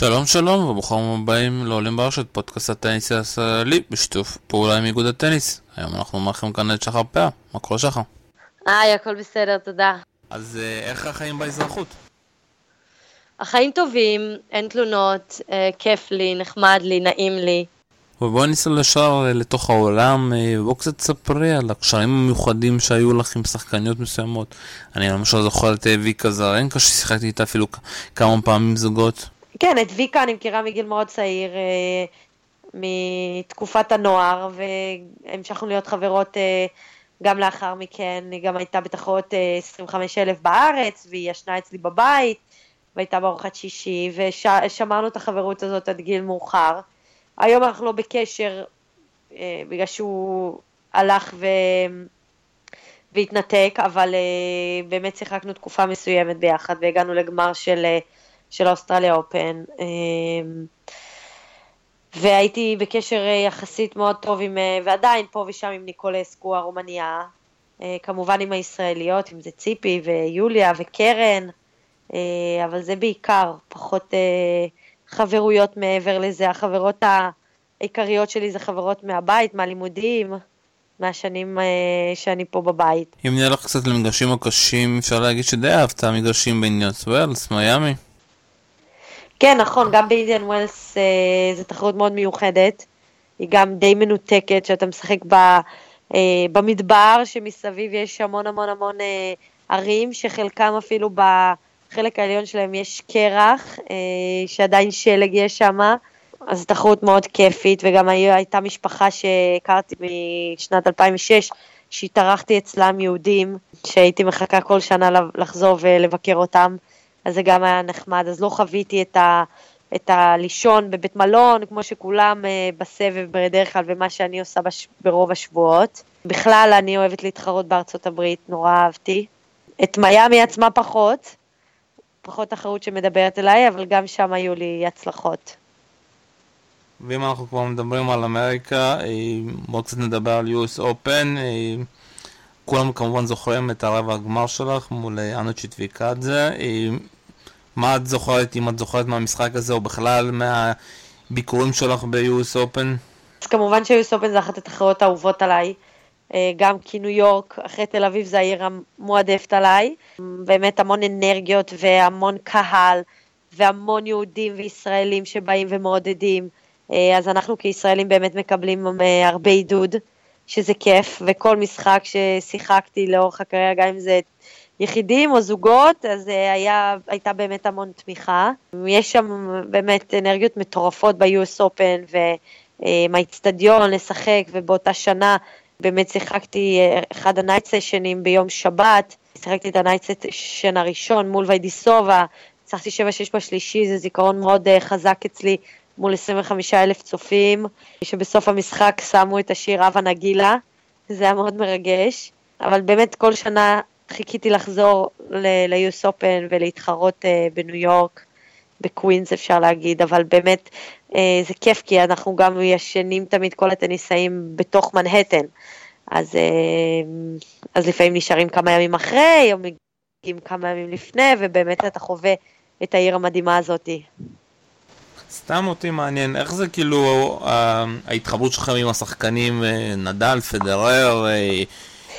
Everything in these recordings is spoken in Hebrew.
שלום שלום וברוכים הבאים לעולים ברשת, פודקאסט הטניס הישראלי בשיתוף פעולה עם איגוד הטניס. היום אנחנו מארחים כאן את שחר פאה, מה קורה שחר? היי, הכל בסדר, תודה. אז אה, איך החיים באזרחות? החיים טובים, אין תלונות, אה, כיף לי, נחמד לי, נעים לי. ובואי ניסע לשער אה, לתוך העולם, בואו קצת תספרי על הקשרים המיוחדים שהיו לך עם שחקניות מסוימות. אני למשל זוכר את ויקה זרנקה ששיחקתי איתה אפילו כמה פעמים זוגות. כן, את ויקה אני מכירה מגיל מאוד צעיר, אה, מתקופת הנוער, והמשכנו להיות חברות אה, גם לאחר מכן. היא גם הייתה בתחרות אה, 25 אלף בארץ, והיא ישנה אצלי בבית, והייתה בארוחת שישי, ושמרנו את החברות הזאת עד גיל מאוחר. היום אנחנו לא בקשר, אה, בגלל שהוא הלך ו... והתנתק, אבל אה, באמת שיחקנו תקופה מסוימת ביחד, והגענו לגמר של... אה, של האוסטרליה אופן. אמ, והייתי בקשר אה, יחסית מאוד טוב עם, אה, ועדיין פה ושם עם ניקולסקו הרומניה, אה, כמובן עם הישראליות, אם זה ציפי ויוליה וקרן, אבל זה בעיקר, פחות חברויות מעבר לזה, החברות העיקריות שלי זה חברות מהבית, מהלימודים, מהשנים שאני פה בבית. אם נהיה לך קצת למגרשים הקשים, אפשר להגיד שדי אהבת המגרשים בעניין ווילס, מיאמי. כן, נכון, גם באינדיאן ווילס אה, זו תחרות מאוד מיוחדת. היא גם די מנותקת, שאתה משחק ב, אה, במדבר, שמסביב יש המון המון המון אה, ערים, שחלקם אפילו בחלק העליון שלהם יש קרח, אה, שעדיין שלג יש שם. אז תחרות מאוד כיפית, וגם הייתה משפחה שהכרתי משנת 2006, שהתארחתי אצלם יהודים, שהייתי מחכה כל שנה לחזור ולבקר אותם. אז זה גם היה נחמד, אז לא חוויתי את, ה, את הלישון בבית מלון, כמו שכולם uh, בסבב בדרך כלל, ומה שאני עושה בש, ברוב השבועות. בכלל, אני אוהבת להתחרות בארצות הברית, נורא אהבתי. את מיאמי עצמה פחות, פחות תחרות שמדברת אליי, אבל גם שם היו לי הצלחות. ואם אנחנו כבר מדברים על אמריקה, אה, בואו קצת נדבר על US Open. אה, כולם כמובן זוכרים את הרבע הגמר שלך מול אה, אנו צ'יטביקדזה. אה, מה את זוכרת, אם את זוכרת מהמשחק הזה, או בכלל מהביקורים שלך ב-US Open? אז כמובן ש-US Open זה אחת התחרות האהובות עליי. אה, גם כי ניו יורק, אחרי תל אביב זה העיר המועדפת עליי. באמת המון אנרגיות והמון קהל, והמון יהודים וישראלים שבאים ומעודדים. אז אנחנו כישראלים באמת מקבלים הרבה עידוד. שזה כיף, וכל משחק ששיחקתי לאורך הקריירה, גם אם זה יחידים או זוגות, אז אה, היה, הייתה באמת המון תמיכה. יש שם באמת אנרגיות מטורפות ב-US Open, ומהאיצטדיון לשחק, ובאותה שנה באמת שיחקתי אה, אחד ה night session ים ביום שבת, שיחקתי את ה night session הראשון מול ויידיסובה, הצלחתי 7-6 בשלישי, זה זיכרון מאוד אה, חזק אצלי מול 25 אלף צופים, שבסוף המשחק שמו את השיר אבה נגילה, זה היה מאוד מרגש, אבל באמת כל שנה חיכיתי לחזור ל-US Open ולהתחרות uh, בניו יורק, בקווינס אפשר להגיד, אבל באמת uh, זה כיף כי אנחנו גם ישנים תמיד כל הטניסאים בתוך מנהטן, אז, uh, אז לפעמים נשארים כמה ימים אחרי, או מגיעים כמה ימים לפני, ובאמת אתה חווה את העיר המדהימה הזאתי. סתם אותי מעניין, איך זה כאילו אה, ההתחברות שלכם עם השחקנים אה, נדל, פדרר, אה,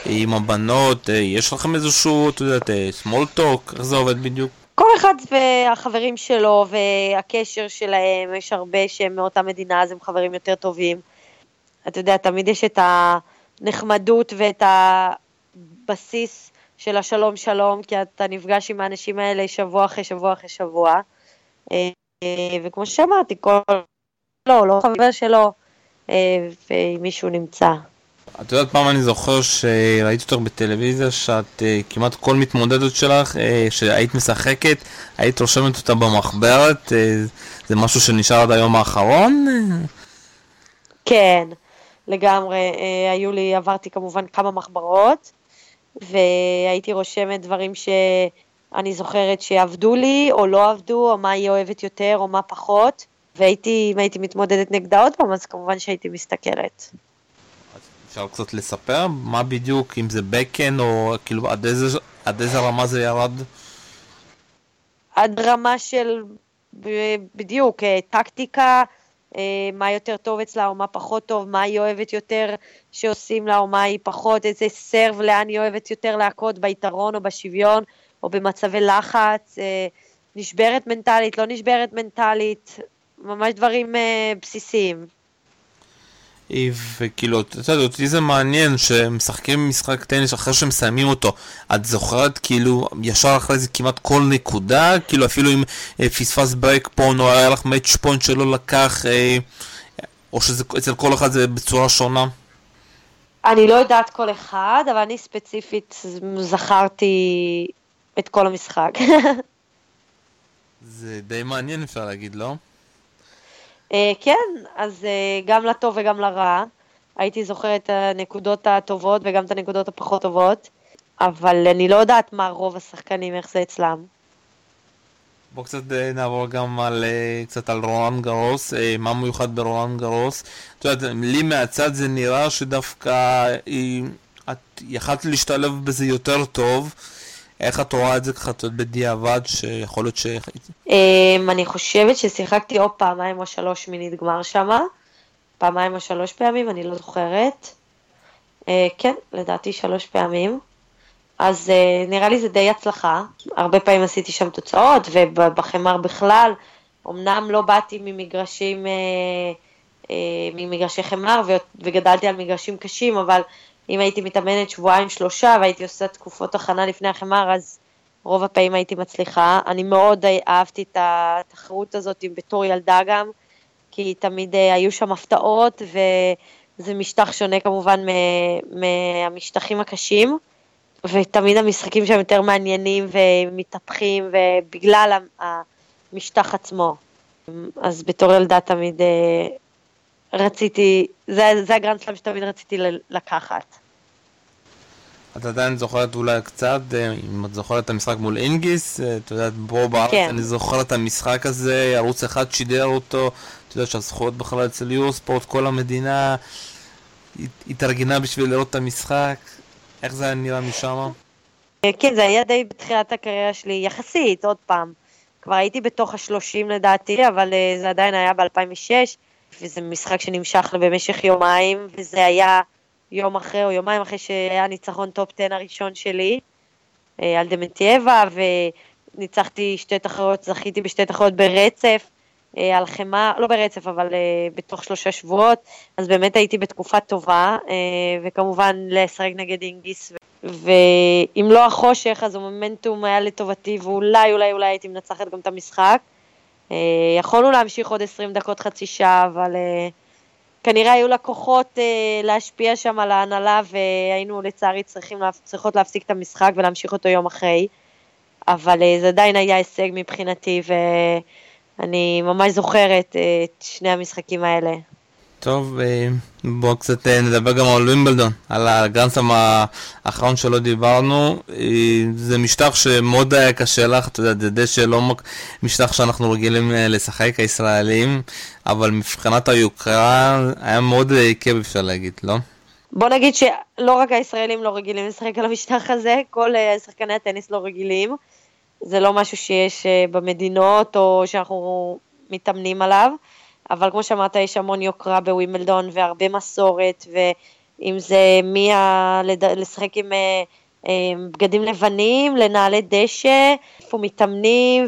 עם הבנות, יש לכם איזשהו, את יודעת, small talk, איך זה עובד בדיוק? כל אחד והחברים שלו והקשר שלהם, יש הרבה שהם מאותה מדינה, אז הם חברים יותר טובים. אתה יודע, תמיד יש את הנחמדות ואת הבסיס של השלום שלום, כי אתה נפגש עם האנשים האלה שבוע אחרי שבוע אחרי שבוע. אה, וכמו שאמרתי, כל... לא, לא חבר שלו, אה, ואם מישהו נמצא. את יודעת, פעם אני זוכר שראיתי אותך בטלוויזיה, שאת אה, כמעט כל מתמודדת שלך, שהיית משחקת, היית רושמת אותה במחברת, זה משהו שנשאר עד היום האחרון? כן, לגמרי. היו לי, עברתי כמובן כמה מחברות, והייתי רושמת דברים ש... אני זוכרת שעבדו לי או לא עבדו, או מה היא אוהבת יותר או מה פחות, והייתי, אם הייתי מתמודדת נגדה עוד פעם, אז כמובן שהייתי מסתכלת. אפשר קצת לספר מה בדיוק, אם זה בקן או כאילו עד איזה, עד איזה רמה זה ירד? עד רמה של בדיוק, טקטיקה, מה יותר טוב אצלה או מה פחות טוב, מה היא אוהבת יותר שעושים לה או מה היא פחות, איזה סרב, לאן היא אוהבת יותר להכות, ביתרון או בשוויון או במצבי לחץ, נשברת מנטלית, לא נשברת מנטלית, ממש דברים בסיסיים. וכאילו, אתה יודע, אותי זה מעניין שמשחקים משחק טניס אחרי שמסיימים אותו. את זוכרת כאילו ישר אחרי זה כמעט כל נקודה? כאילו אפילו אם אה, פספס break point או היה לך match point שלא לקח, אה, או שאצל כל אחד זה בצורה שונה? אני לא יודעת כל אחד, אבל אני ספציפית זכרתי את כל המשחק. זה די מעניין אפשר להגיד, לא? אה, כן, אז אה, גם לטוב וגם לרע. הייתי זוכרת את הנקודות הטובות וגם את הנקודות הפחות טובות, אבל אני לא יודעת מה רוב השחקנים, איך זה אצלם. בואו קצת אה, נעבור גם על, קצת על רולן גרוס, מה מיוחד ברולן גרוס. את יודעת, לי מהצד זה נראה שדווקא את יכלת להשתלב בזה יותר טוב. איך את רואה את זה ככה, את בדיעבד, שיכול להיות ש... אמ, אני חושבת ששיחקתי או פעמיים או שלוש מינית גמר שמה. פעמיים או שלוש פעמים, אני לא זוכרת. אה, כן, לדעתי שלוש פעמים. אז אה, נראה לי זה די הצלחה. הרבה פעמים עשיתי שם תוצאות, ובחמר בכלל, אמנם לא באתי ממגרשים, אה, ממגרשי חמר, וגדלתי על מגרשים קשים, אבל אם הייתי מתאמנת שבועיים שלושה והייתי עושה תקופות הכנה לפני החמר, אז רוב הפעמים הייתי מצליחה. אני מאוד אהבתי את התחרות הזאת בתור ילדה גם, כי תמיד אה, היו שם הפתעות, וזה משטח שונה כמובן מהמשטחים הקשים, ותמיד המשחקים שם יותר מעניינים ומתהפכים, ובגלל המשטח עצמו. אז בתור ילדה תמיד אה, רציתי, זה, זה הגרנד שתמיד רציתי לקחת. את עדיין זוכרת אולי קצת, אה, אם את זוכרת את המשחק מול אינגיס, אה, את יודעת, פה בארץ כן. אני זוכר את המשחק הזה, ערוץ אחד שידר אותו, את יודעת שהזכויות בכלל אצל יורו ספורט, כל המדינה התארגנה בשביל לראות את המשחק, איך זה היה נראה משם? אה, כן, זה היה די בתחילת הקריירה שלי, יחסית, עוד פעם. כבר הייתי ב top השלושים לדעתי, אבל זה עדיין היה ב-2006, וזה משחק שנמשך במשך יומיים, וזה היה... יום אחרי או יומיים אחרי שהיה ניצחון top 10 הראשון שלי אה, על דמנטייבה, וניצחתי שתי תחרות, זכיתי בשתי תחרות ברצף, אה, על חמאה, לא ברצף, אבל אה, בתוך שלושה שבועות, אז באמת הייתי בתקופה טובה, וכמובן לשחק נגד אינגיס, ואם לא החושך, אז המומנטום היה לטובתי, ואולי, אולי, אולי הייתי מנצחת גם את המשחק. יכולנו להמשיך עוד 20 דקות, חצי שעה, אבל... כנראה היו לקוחות אה, להשפיע שם על ההנהלה והיינו לצערי צריכים, צריכות להפסיק את המשחק ולהמשיך אותו יום אחרי, אבל אה, זה עדיין היה הישג מבחינתי ואני ממש זוכרת אה, את שני המשחקים האלה. טוב, אה, בואו קצת אה, נדבר גם על וימבלדון, על הגרנסם האחרון שלא דיברנו. אה, זה משטח שמאוד היה קשה לך, אתה יודע, זה די שלא משטח שאנחנו רגילים לשחק הישראלים, אבל מבחינת היוקרה היה מאוד כיף אפשר להגיד, לא? בוא נגיד שלא רק הישראלים לא רגילים לשחק על המשטח הזה, כל שחקני הטניס לא רגילים. זה לא משהו שיש במדינות או שאנחנו מתאמנים עליו. אבל כמו שאמרת, יש המון יוקרה בווימלדון והרבה מסורת, ואם זה מי ה... לשחק עם אה, אה, בגדים לבנים, לנעלי דשא, איפה מתאמנים,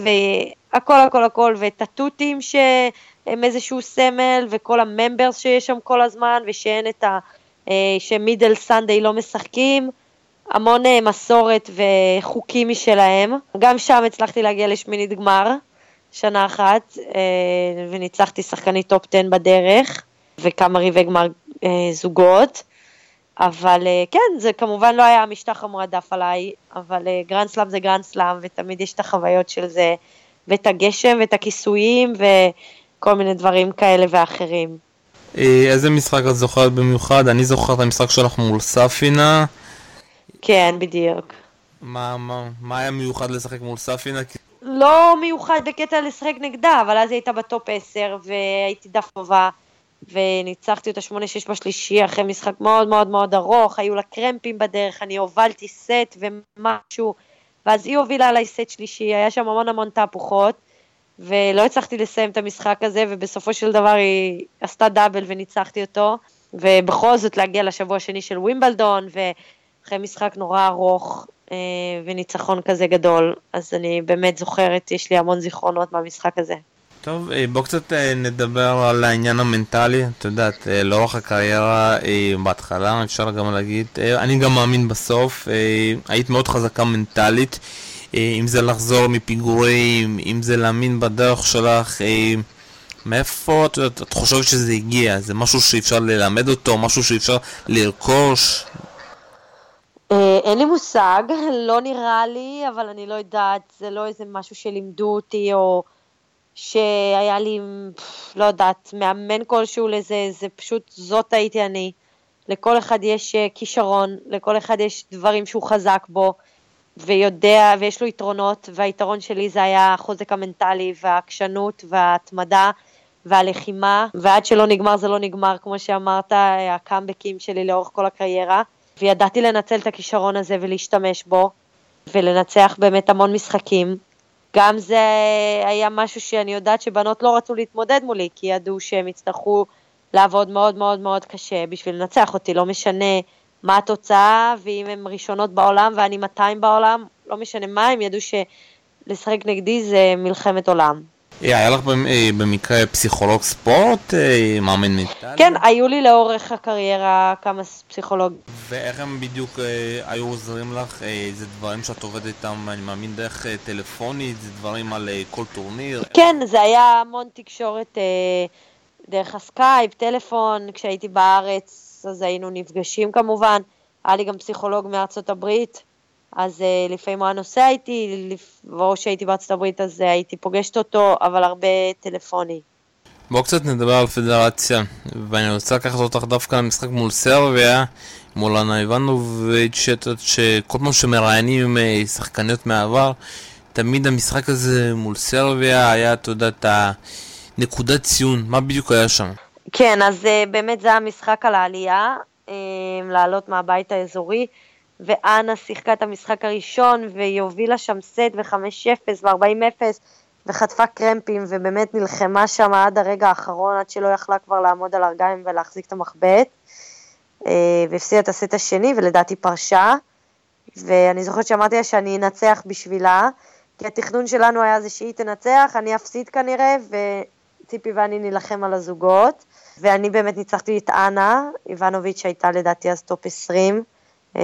והכל הכל הכל, התותים שהם איזשהו סמל, וכל הממברס שיש שם כל הזמן, ושאין את ה... אה, ש middle Sunday לא משחקים. המון מסורת וחוקים משלהם. גם שם הצלחתי להגיע לשמינית גמר. שנה אחת, אה, וניצחתי שחקנית top 10 בדרך, וכמה רבעי גמר אה, זוגות. אבל אה, כן, זה כמובן לא היה המשטח המועדף עליי, אבל גרנד סלאם זה גרנד סלאם, ותמיד יש את החוויות של זה, ואת הגשם, ואת הכיסויים, וכל מיני דברים כאלה ואחרים. איזה משחק את זוכרת במיוחד? אני זוכר את המשחק שלך מול ספינה. כן, בדיוק. מה, מה, מה היה מיוחד לשחק מול ספינה? לא מיוחד בקטע לשחק נגדה, אבל אז היא הייתה בטופ 10 והייתי דף טובה וניצחתי אותה 8-6 בשלישי אחרי משחק מאוד מאוד מאוד ארוך, היו לה קרמפים בדרך, אני הובלתי סט ומשהו, ואז היא הובילה עליי סט שלישי, היה שם המון המון תהפוכות, ולא הצלחתי לסיים את המשחק הזה, ובסופו של דבר היא עשתה דאבל וניצחתי אותו, ובכל זאת להגיע לשבוע השני של ווימבלדון, ואחרי משחק נורא ארוך וניצחון כזה גדול, אז אני באמת זוכרת, יש לי המון זיכרונות מהמשחק הזה. טוב, אה, בוא קצת אה, נדבר על העניין המנטלי, את יודעת, לאורך הקריירה בהתחלה, אפשר גם להגיד, אני גם מאמין בסוף, היית מאוד חזקה מנטלית, אם זה לחזור מפיגורים, אם זה להאמין בדרך שלך, מאיפה את, יודעת, את חושבת שזה הגיע? זה משהו שאפשר ללמד אותו, משהו שאפשר לרכוש? אין לי מושג, לא נראה לי, אבל אני לא יודעת, זה לא איזה משהו שלימדו אותי, או... שהיה לי, לא יודעת, מאמן כלשהו לזה, זה פשוט, זאת הייתי אני. לכל אחד יש אה, כישרון, לכל אחד יש דברים שהוא חזק בו, ויודע, ויש לו יתרונות, והיתרון שלי זה היה החוזק המנטלי, והעקשנות, וההתמדה, והלחימה, ועד שלא נגמר זה לא נגמר, כמו שאמרת, הקאמבקים שלי לאורך כל הקריירה, וידעתי לנצל את הכישרון הזה ולהשתמש בו, ולנצח באמת המון משחקים. גם זה היה משהו שאני יודעת שבנות לא רצו להתמודד מולי, כי ידעו שהם יצטרכו לעבוד מאוד מאוד מאוד קשה בשביל לנצח אותי, לא משנה מה התוצאה, ואם הן ראשונות בעולם ואני 200 בעולם, לא משנה מה, הם ידעו שלשחק נגדי זה מלחמת עולם. היה לך אה, במקרה פסיכולוג ספורט, אה, מאמן מנטלי? כן, היו לי לאורך הקריירה כמה פסיכולוגים. ואיך הם בדיוק אה, היו עוזרים לך? זה דברים שאת עובדת איתם, אני מאמין, דרך טלפונית? זה דברים על כל טורניר? כן, זה היה המון תקשורת דרך הסקייפ, טלפון, כשהייתי בארץ אז היינו נפגשים כמובן. היה לי גם פסיכולוג מארצות הברית. אז אה, לפעמים הוא היה נוסע איתי, או שהייתי בארצות הברית אז אה, הייתי פוגשת אותו, אבל הרבה טלפוני. בואו קצת נדבר על פדרציה, ואני רוצה לקחת אותך דווקא למשחק מול סרביה, מול אנה איבנוביץ', שכל פעם שמראיינים אה, שחקניות מהעבר, תמיד המשחק הזה מול סרביה היה, אתה יודע, את הנקודת ציון, מה בדיוק היה שם? כן, אז באמת זה המשחק על העלייה, לעלות מהבית האזורי. ואנה שיחקה את המשחק הראשון, והיא הובילה שם סט ו-5-0 ו-40-0, וחטפה קרמפים, ובאמת נלחמה שם עד הרגע האחרון, עד שלא יכלה כבר לעמוד על הרגיים ולהחזיק את המחבט. אה, והפסידה את הסט השני, ולדעתי פרשה. ואני זוכרת שאמרתי לה שאני אנצח בשבילה, כי התכנון שלנו היה זה שהיא תנצח, אני אפסיד כנראה, וציפי ואני נילחם על הזוגות. ואני באמת ניצחתי את אנה, איבנוביץ' שהייתה לדעתי אז top 20, אה,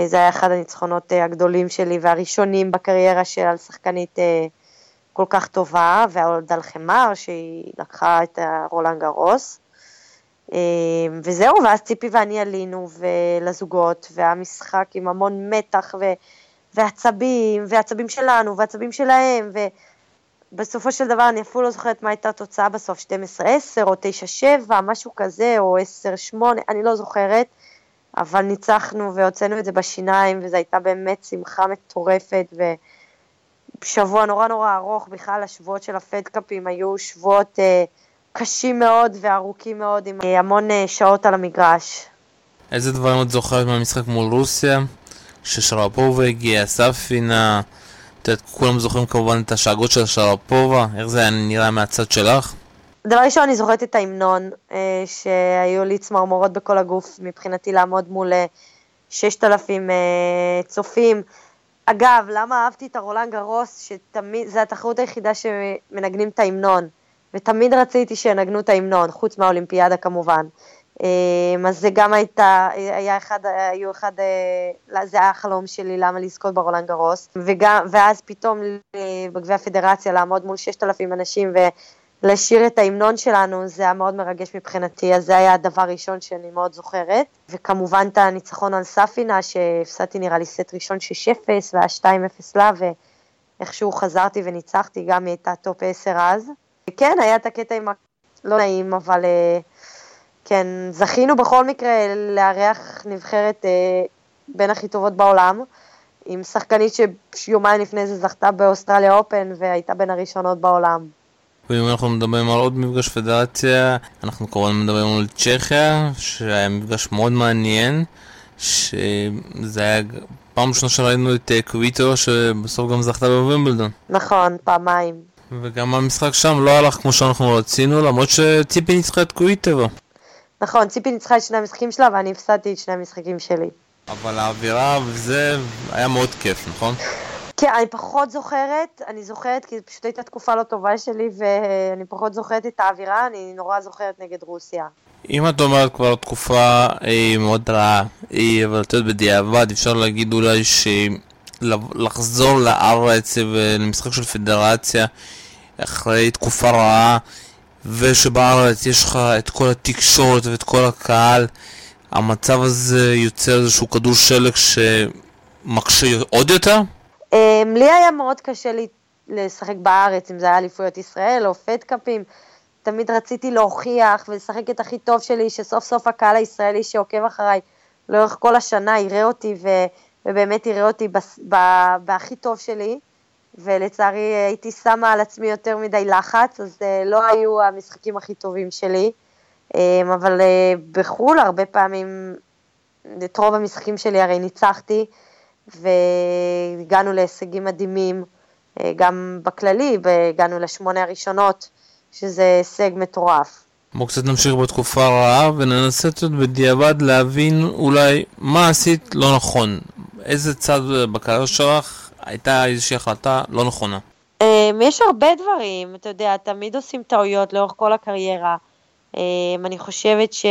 זה היה אחד הניצחונות אה, הגדולים שלי והראשונים בקריירה של על שחקנית אה, כל כך טובה, ועוד על חמר שהיא לקחה את הרולנד גרוס. וזהו, ואז ציפי ואני עלינו לזוגות, והמשחק עם המון מתח ו... ועצבים, ועצבים שלנו, ועצבים שלהם, ובסופו של דבר אני אפילו לא זוכרת מה הייתה התוצאה בסוף, 12-10 או 9-7, משהו כזה, או 10-8, אני לא זוכרת. אבל ניצחנו והוצאנו את זה בשיניים, וזו הייתה באמת שמחה מטורפת, ושבוע נורא נורא ארוך, בכלל השבועות של הפדקאפים היו שבועות אה, קשים מאוד וארוכים מאוד, עם אה, המון אה, שעות על המגרש. איזה דברים את זוכרת מהמשחק מול רוסיה? ששרפובה הגיע, ספינה, את יודעת, כולם זוכרים כמובן את השאגות של שרפובה, איך זה היה נראה מהצד שלך? דבר ראשון, אני זוכרת את ההמנון, אה, שהיו לי צמרמורות בכל הגוף, מבחינתי לעמוד מול 6,000 אה, אה, צופים. אגב, למה אהבתי את הרולנד גרוס, שתמיד, זו התחרות היחידה שמנגנים את ההמנון, ותמיד רציתי שינגנו את ההמנון, חוץ מהאולימפיאדה כמובן. אז זה גם הייתה, היה אחד, היו אחד, זה היה החלום שלי למה לזכות ברולנד גרוס, וגם, ואז פתאום בגביע הפדרציה לעמוד מול 6,000 אנשים לשיר את ההמנון שלנו, זה היה מאוד מרגש מבחינתי, אז זה היה הדבר הראשון שאני מאוד זוכרת. וכמובן את הניצחון על ספינה, שהפסדתי נראה לי סט ראשון 6-0 והיה 2-0 לה, ואיכשהו חזרתי וניצחתי, גם היא הייתה top 10 אז. וכן, היה את הקטע עם ה... לא נעים, אבל אה, כן, זכינו בכל מקרה לארח נבחרת אה, בין הכי טובות בעולם. עם שחקנית שיומיים לפני זה זכתה באוסטרליה אופן והייתה בין הראשונות בעולם. ואם אנחנו מדברים על עוד מפגש פדרציה, אנחנו כמובן מדברים על צ'כיה, שהיה מפגש מאוד מעניין, שזה היה פעם ראשונה שראינו את אה, קוויטו, שבסוף גם זכתה בווימבלדון. נכון, פעמיים. וגם המשחק שם לא הלך כמו שאנחנו רצינו, למרות שציפי ניצחה את קוויטרו. נכון, ציפי ניצחה את שני המשחקים שלה ואני הפסדתי את שני המשחקים שלי. אבל האווירה וזה היה מאוד כיף, נכון? כן, אני פחות זוכרת, אני זוכרת כי פשוט הייתה תקופה לא טובה שלי ואני פחות זוכרת את האווירה, אני נורא זוכרת נגד רוסיה. אם את אומרת כבר תקופה אה, מאוד רעה, אה, אבל את יודעת בדיעבד אפשר להגיד אולי שלחזור לארץ ולמשחק של פדרציה אחרי תקופה רעה ושבארץ יש לך את כל התקשורת ואת כל הקהל המצב הזה יוצר איזשהו כדור שלג שמקשה עוד יותר? Um, לי היה מאוד קשה לי לשחק בארץ, אם זה היה אליפויות ישראל או פדקאפים. תמיד רציתי להוכיח ולשחק את הכי טוב שלי, שסוף סוף הקהל הישראלי שעוקב אחריי לאורך כל השנה יראה אותי ו, ובאמת יראה אותי בס, ב, בהכי טוב שלי. ולצערי הייתי שמה על עצמי יותר מדי לחץ, אז uh, לא היו המשחקים הכי טובים שלי. Um, אבל uh, בחו"ל הרבה פעמים, את רוב המשחקים שלי הרי ניצחתי. והגענו להישגים מדהימים, אה, גם בכללי, והגענו לשמונה הראשונות, שזה הישג מטורף. בואו קצת נמשיך בתקופה הרעה וננסה קצת בדיעבד להבין אולי מה עשית לא נכון. איזה צד בקריירה שלך הייתה איזושהי החלטה לא נכונה? אמ, יש הרבה דברים, אתה יודע, תמיד עושים טעויות לאורך כל הקריירה. אמ, אני חושבת ש...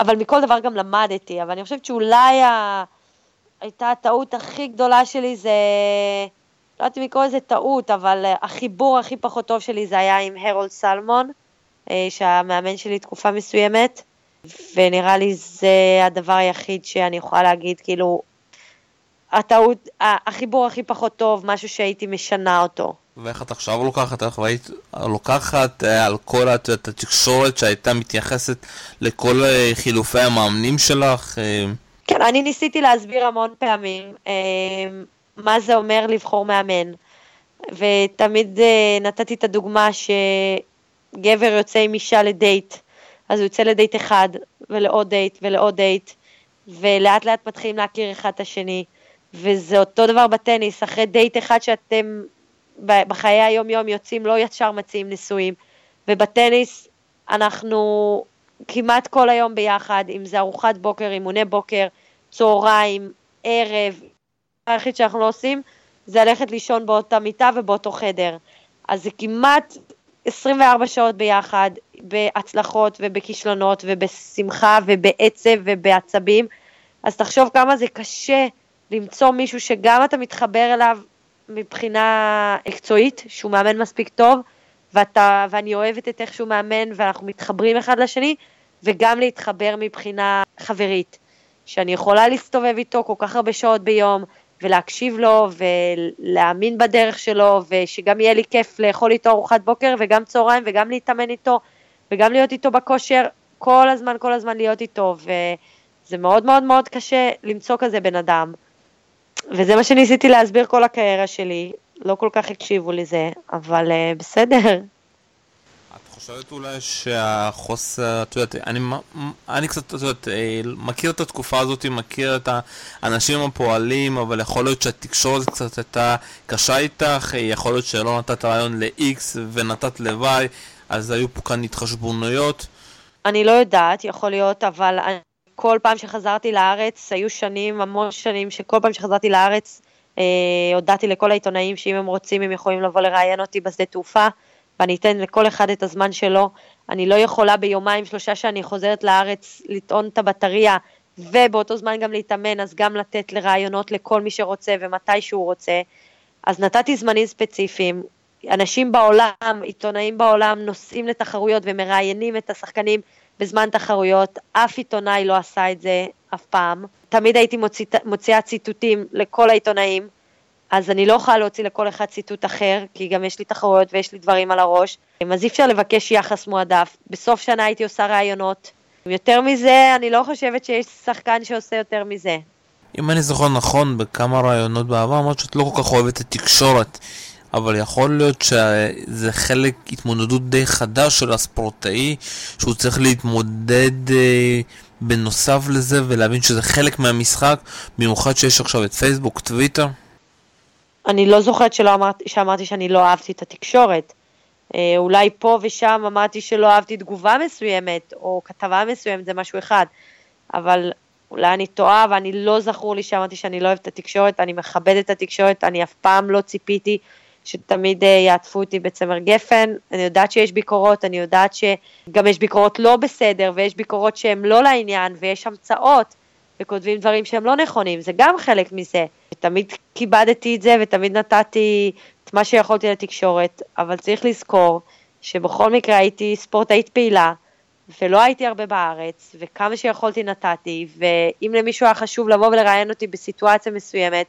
אבל מכל דבר גם למדתי, אבל אני חושבת שאולי ה... הייתה הטעות הכי גדולה שלי זה, לא יודעת אם לקרוא לזה טעות, אבל החיבור הכי פחות טוב שלי זה היה עם הרולד סלמון, אה, שהמאמן שלי תקופה מסוימת, ונראה לי זה הדבר היחיד שאני יכולה להגיד, כאילו, הטעות, החיבור הכי פחות טוב, משהו שהייתי משנה אותו. ואיך את עכשיו לוקחת, איך היית לוקחת אה, על כל התקשורת שהייתה מתייחסת לכל אה, חילופי המאמנים שלך? כן, אני ניסיתי להסביר המון פעמים אה, מה זה אומר לבחור מאמן, ותמיד אה, נתתי את הדוגמה שגבר יוצא עם אישה לדייט, אז הוא יוצא לדייט אחד, ולעוד דייט, ולעוד דייט, ולאט לאט מתחילים להכיר אחד את השני, וזה אותו דבר בטניס, אחרי דייט אחד שאתם בחיי היום-יום יוצאים, לא ישר מציעים נישואים, ובטניס אנחנו כמעט כל היום ביחד, אם זה ארוחת בוקר, אימוני בוקר, צהריים, ערב, היחיד שאנחנו לא עושים זה ללכת לישון באותה מיטה ובאותו חדר. אז זה כמעט 24 שעות ביחד, בהצלחות ובכישלונות ובשמחה ובעצב ובעצבים. אז תחשוב כמה זה קשה למצוא מישהו שגם אתה מתחבר אליו מבחינה מקצועית, שהוא מאמן מספיק טוב, ואתה, ואני אוהבת את איך שהוא מאמן ואנחנו מתחברים אחד לשני, וגם להתחבר מבחינה חברית. שאני יכולה להסתובב איתו כל כך הרבה שעות ביום, ולהקשיב לו, ולהאמין בדרך שלו, ושגם יהיה לי כיף לאכול איתו ארוחת בוקר, וגם צהריים, וגם להתאמן איתו, וגם להיות איתו בכושר, כל הזמן, כל הזמן להיות איתו, וזה מאוד מאוד מאוד קשה למצוא כזה בן אדם. וזה מה שניסיתי להסביר כל הקריירה שלי, לא כל כך הקשיבו לזה, אבל uh, בסדר. חושבת אולי שהחוסר, את יודעת, אני, אני קצת, את יודעת, אה, מכיר את התקופה הזאת, מכיר את האנשים הפועלים, אבל יכול להיות שהתקשורת קצת הייתה קשה איתך, אה, יכול להיות שלא נתת רעיון ל-X ונתת ל-Y, אז היו פה כאן התחשבונויות. אני לא יודעת, יכול להיות, אבל אני, כל פעם שחזרתי לארץ, היו שנים, המון שנים, שכל פעם שחזרתי לארץ, אה, הודעתי לכל העיתונאים שאם הם רוצים הם יכולים לבוא לראיין אותי בשדה תעופה. ואני אתן לכל אחד את הזמן שלו. אני לא יכולה ביומיים שלושה שאני חוזרת לארץ לטעון את הבטריה ובאותו זמן גם להתאמן, אז גם לתת לרעיונות לכל מי שרוצה ומתי שהוא רוצה. אז נתתי זמנים ספציפיים. אנשים בעולם, עיתונאים בעולם, נוסעים לתחרויות ומראיינים את השחקנים בזמן תחרויות. אף עיתונאי לא עשה את זה אף פעם. תמיד הייתי מוציא, מוציאה ציטוטים לכל העיתונאים. אז אני לא יכולה להוציא לכל אחד ציטוט אחר, כי גם יש לי תחרויות ויש לי דברים על הראש, אז אי אפשר לבקש יחס מועדף. בסוף שנה הייתי עושה ראיונות. יותר מזה, אני לא חושבת שיש שחקן שעושה יותר מזה. אם אני זוכר נכון, בכמה ראיונות בעבר אמרת שאת לא כל כך אוהבת את התקשורת, אבל יכול להיות שזה חלק התמודדות די חדש של הספורטאי, שהוא צריך להתמודד אה, בנוסף לזה ולהבין שזה חלק מהמשחק, במיוחד שיש עכשיו את פייסבוק, טוויטר. אני לא זוכרת שלא אמרת, שאמרתי שאני לא אהבתי את התקשורת. אה, אולי פה ושם אמרתי שלא אהבתי תגובה מסוימת, או כתבה מסוימת, זה משהו אחד. אבל אולי אני טועה, ואני לא זכור לי שאמרתי שאני לא אוהבת את התקשורת, אני מכבדת את התקשורת, אני אף פעם לא ציפיתי שתמיד אה, יעטפו אותי בצמר גפן. אני יודעת שיש ביקורות, אני יודעת שגם יש ביקורות לא בסדר, ויש ביקורות שהן לא לעניין, ויש המצאות, וכותבים דברים שהם לא נכונים, זה גם חלק מזה. תמיד כיבדתי את זה, ותמיד נתתי את מה שיכולתי לתקשורת, אבל צריך לזכור שבכל מקרה הייתי ספורטאית פעילה, ולא הייתי הרבה בארץ, וכמה שיכולתי נתתי, ואם למישהו היה חשוב לבוא ולראיין אותי בסיטואציה מסוימת,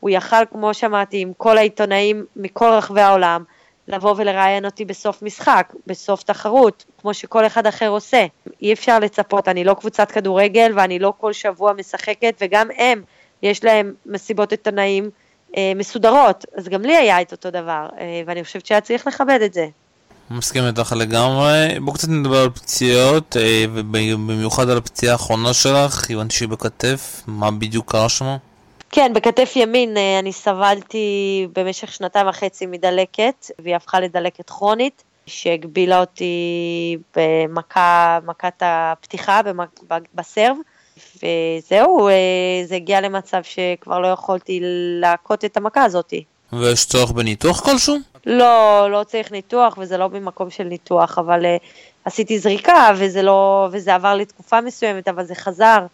הוא יכל, כמו שאמרתי, עם כל העיתונאים מכל רחבי העולם, לבוא ולראיין אותי בסוף משחק, בסוף תחרות, כמו שכל אחד אחר עושה. אי אפשר לצפות, אני לא קבוצת כדורגל ואני לא כל שבוע משחקת, וגם הם, יש להם מסיבות עיתונאים אה, מסודרות, אז גם לי היה את אותו דבר, אה, ואני חושבת שהיה צריך לכבד את זה. מסכים איתך לגמרי. בואו קצת נדבר על פציעות, אה, ובמיוחד על הפציעה האחרונה שלך, הבנתי שהיא בכתף, מה בדיוק קרה שם? כן, בכתף ימין אה, אני סבלתי במשך שנתיים וחצי מדלקת, והיא הפכה לדלקת כרונית, שהגבילה אותי במכה, מכת הפתיחה בסרב, וזהו, אה, זה הגיע למצב שכבר לא יכולתי להכות את המכה הזאתי. ויש צורך בניתוח כלשהו? לא, לא צריך ניתוח, וזה לא במקום של ניתוח, אבל uh, עשיתי זריקה, וזה, לא, וזה עבר לתקופה מסוימת, אבל זה חזר.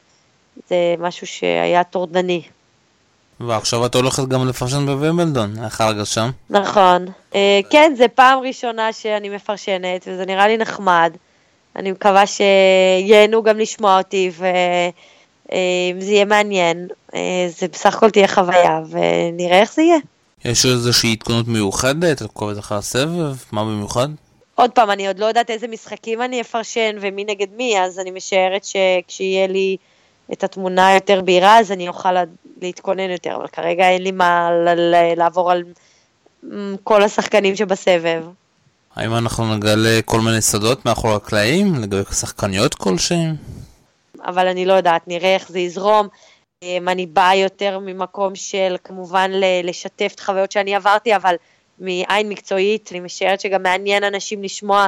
זה משהו שהיה טורדני. ועכשיו את הולכת גם לפרשן בווימבלדון, איך הרגשה? נכון. Uh, כן, זה פעם ראשונה שאני מפרשנת, וזה נראה לי נחמד. אני מקווה שייהנו גם לשמוע אותי, ואם זה יהיה מעניין, uh, זה בסך הכל תהיה חוויה, ונראה איך זה יהיה. יש איזושהי עדכונות מיוחדת? את קוראת אחרי הסבב? מה במיוחד? עוד פעם, אני עוד לא יודעת איזה משחקים אני אפרשן ומי נגד מי, אז אני משערת שכשיהיה לי את התמונה יותר בהירה, אז אני אוכל להתכונן יותר, אבל כרגע אין לי מה לעבור על כל השחקנים שבסבב. האם אנחנו נגלה כל מיני סודות מאחורי הקלעים לגבי שחקניות כלשהם? אבל אני לא יודעת, נראה איך זה יזרום. אמ, אני באה יותר ממקום של כמובן לשתף את החוויות שאני עברתי, אבל מעין מקצועית, אני משערת שגם מעניין אנשים לשמוע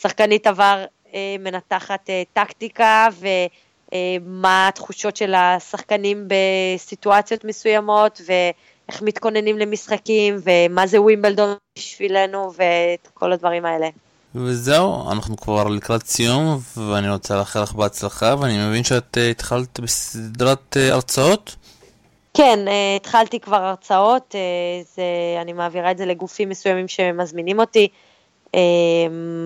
שחקנית עבר אה, מנתחת אה, טקטיקה אה, התחושות של השחקנים בסיטואציות מסוימות ואיך מתכוננים למשחקים ומה זה ווימבלדון בשבילנו ואת כל הדברים האלה. וזהו, אנחנו כבר לקראת סיום, ואני רוצה לאחל לך בהצלחה, ואני מבין שאת uh, התחלת בסדרת uh, הרצאות? כן, uh, התחלתי כבר הרצאות, uh, זה, אני מעבירה את זה לגופים מסוימים שמזמינים אותי, uh,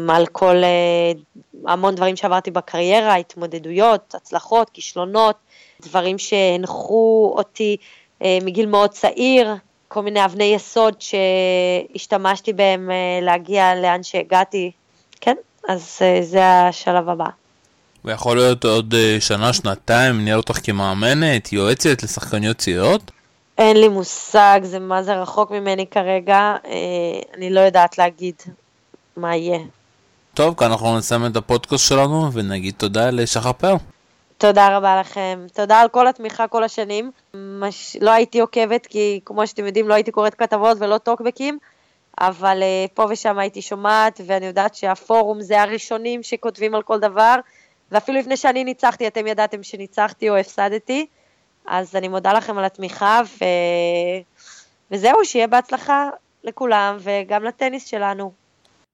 על כל, uh, המון דברים שעברתי בקריירה, התמודדויות, הצלחות, כישלונות, דברים שהנחו אותי uh, מגיל מאוד צעיר, כל מיני אבני יסוד שהשתמשתי בהם להגיע לאן שהגעתי, כן, אז אה, זה השלב הבא. ויכול להיות עוד אה, שנה, שנתיים, נראה אותך כמאמנת, יועצת לשחקניות צעירות? אין לי מושג, זה מה זה רחוק ממני כרגע, אה, אני לא יודעת להגיד מה יהיה. טוב, כאן אנחנו נסיים את הפודקאסט שלנו ונגיד תודה לשחר פר. תודה רבה לכם. תודה על כל התמיכה כל השנים. מש... לא הייתי עוקבת כי כמו שאתם יודעים לא הייתי קוראת כתבות ולא טוקבקים, אבל uh, פה ושם הייתי שומעת, ואני יודעת שהפורום זה הראשונים שכותבים על כל דבר, ואפילו לפני שאני ניצחתי, אתם ידעתם שניצחתי או הפסדתי, אז אני מודה לכם על התמיכה, ו... וזהו, שיהיה בהצלחה לכולם, וגם לטניס שלנו.